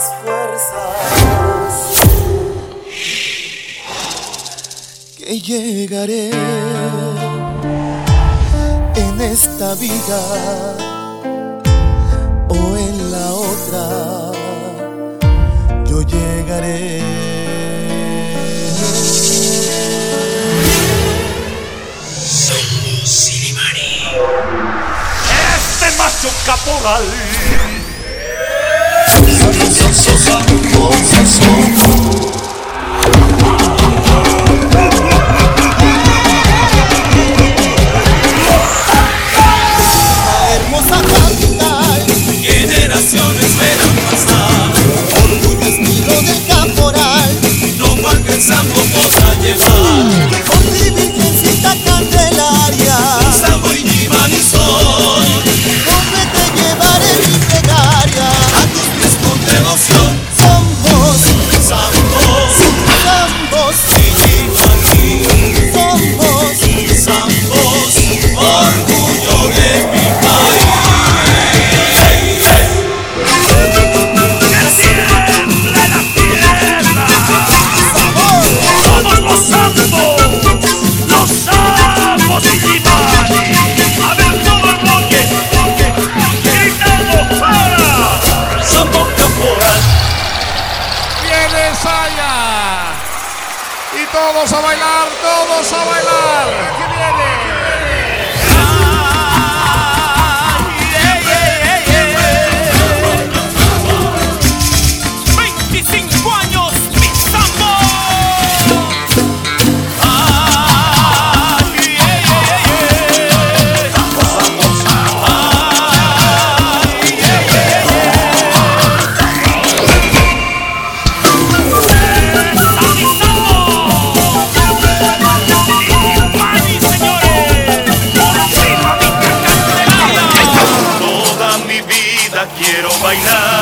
más fuerza. Que llegaré en esta vida o en la otra. Yo llegaré. Este macho caporal. Mal pensando podrá llevar. Yes. Viene Saya. Y todos a bailar, todos a bailar. quiero bailar.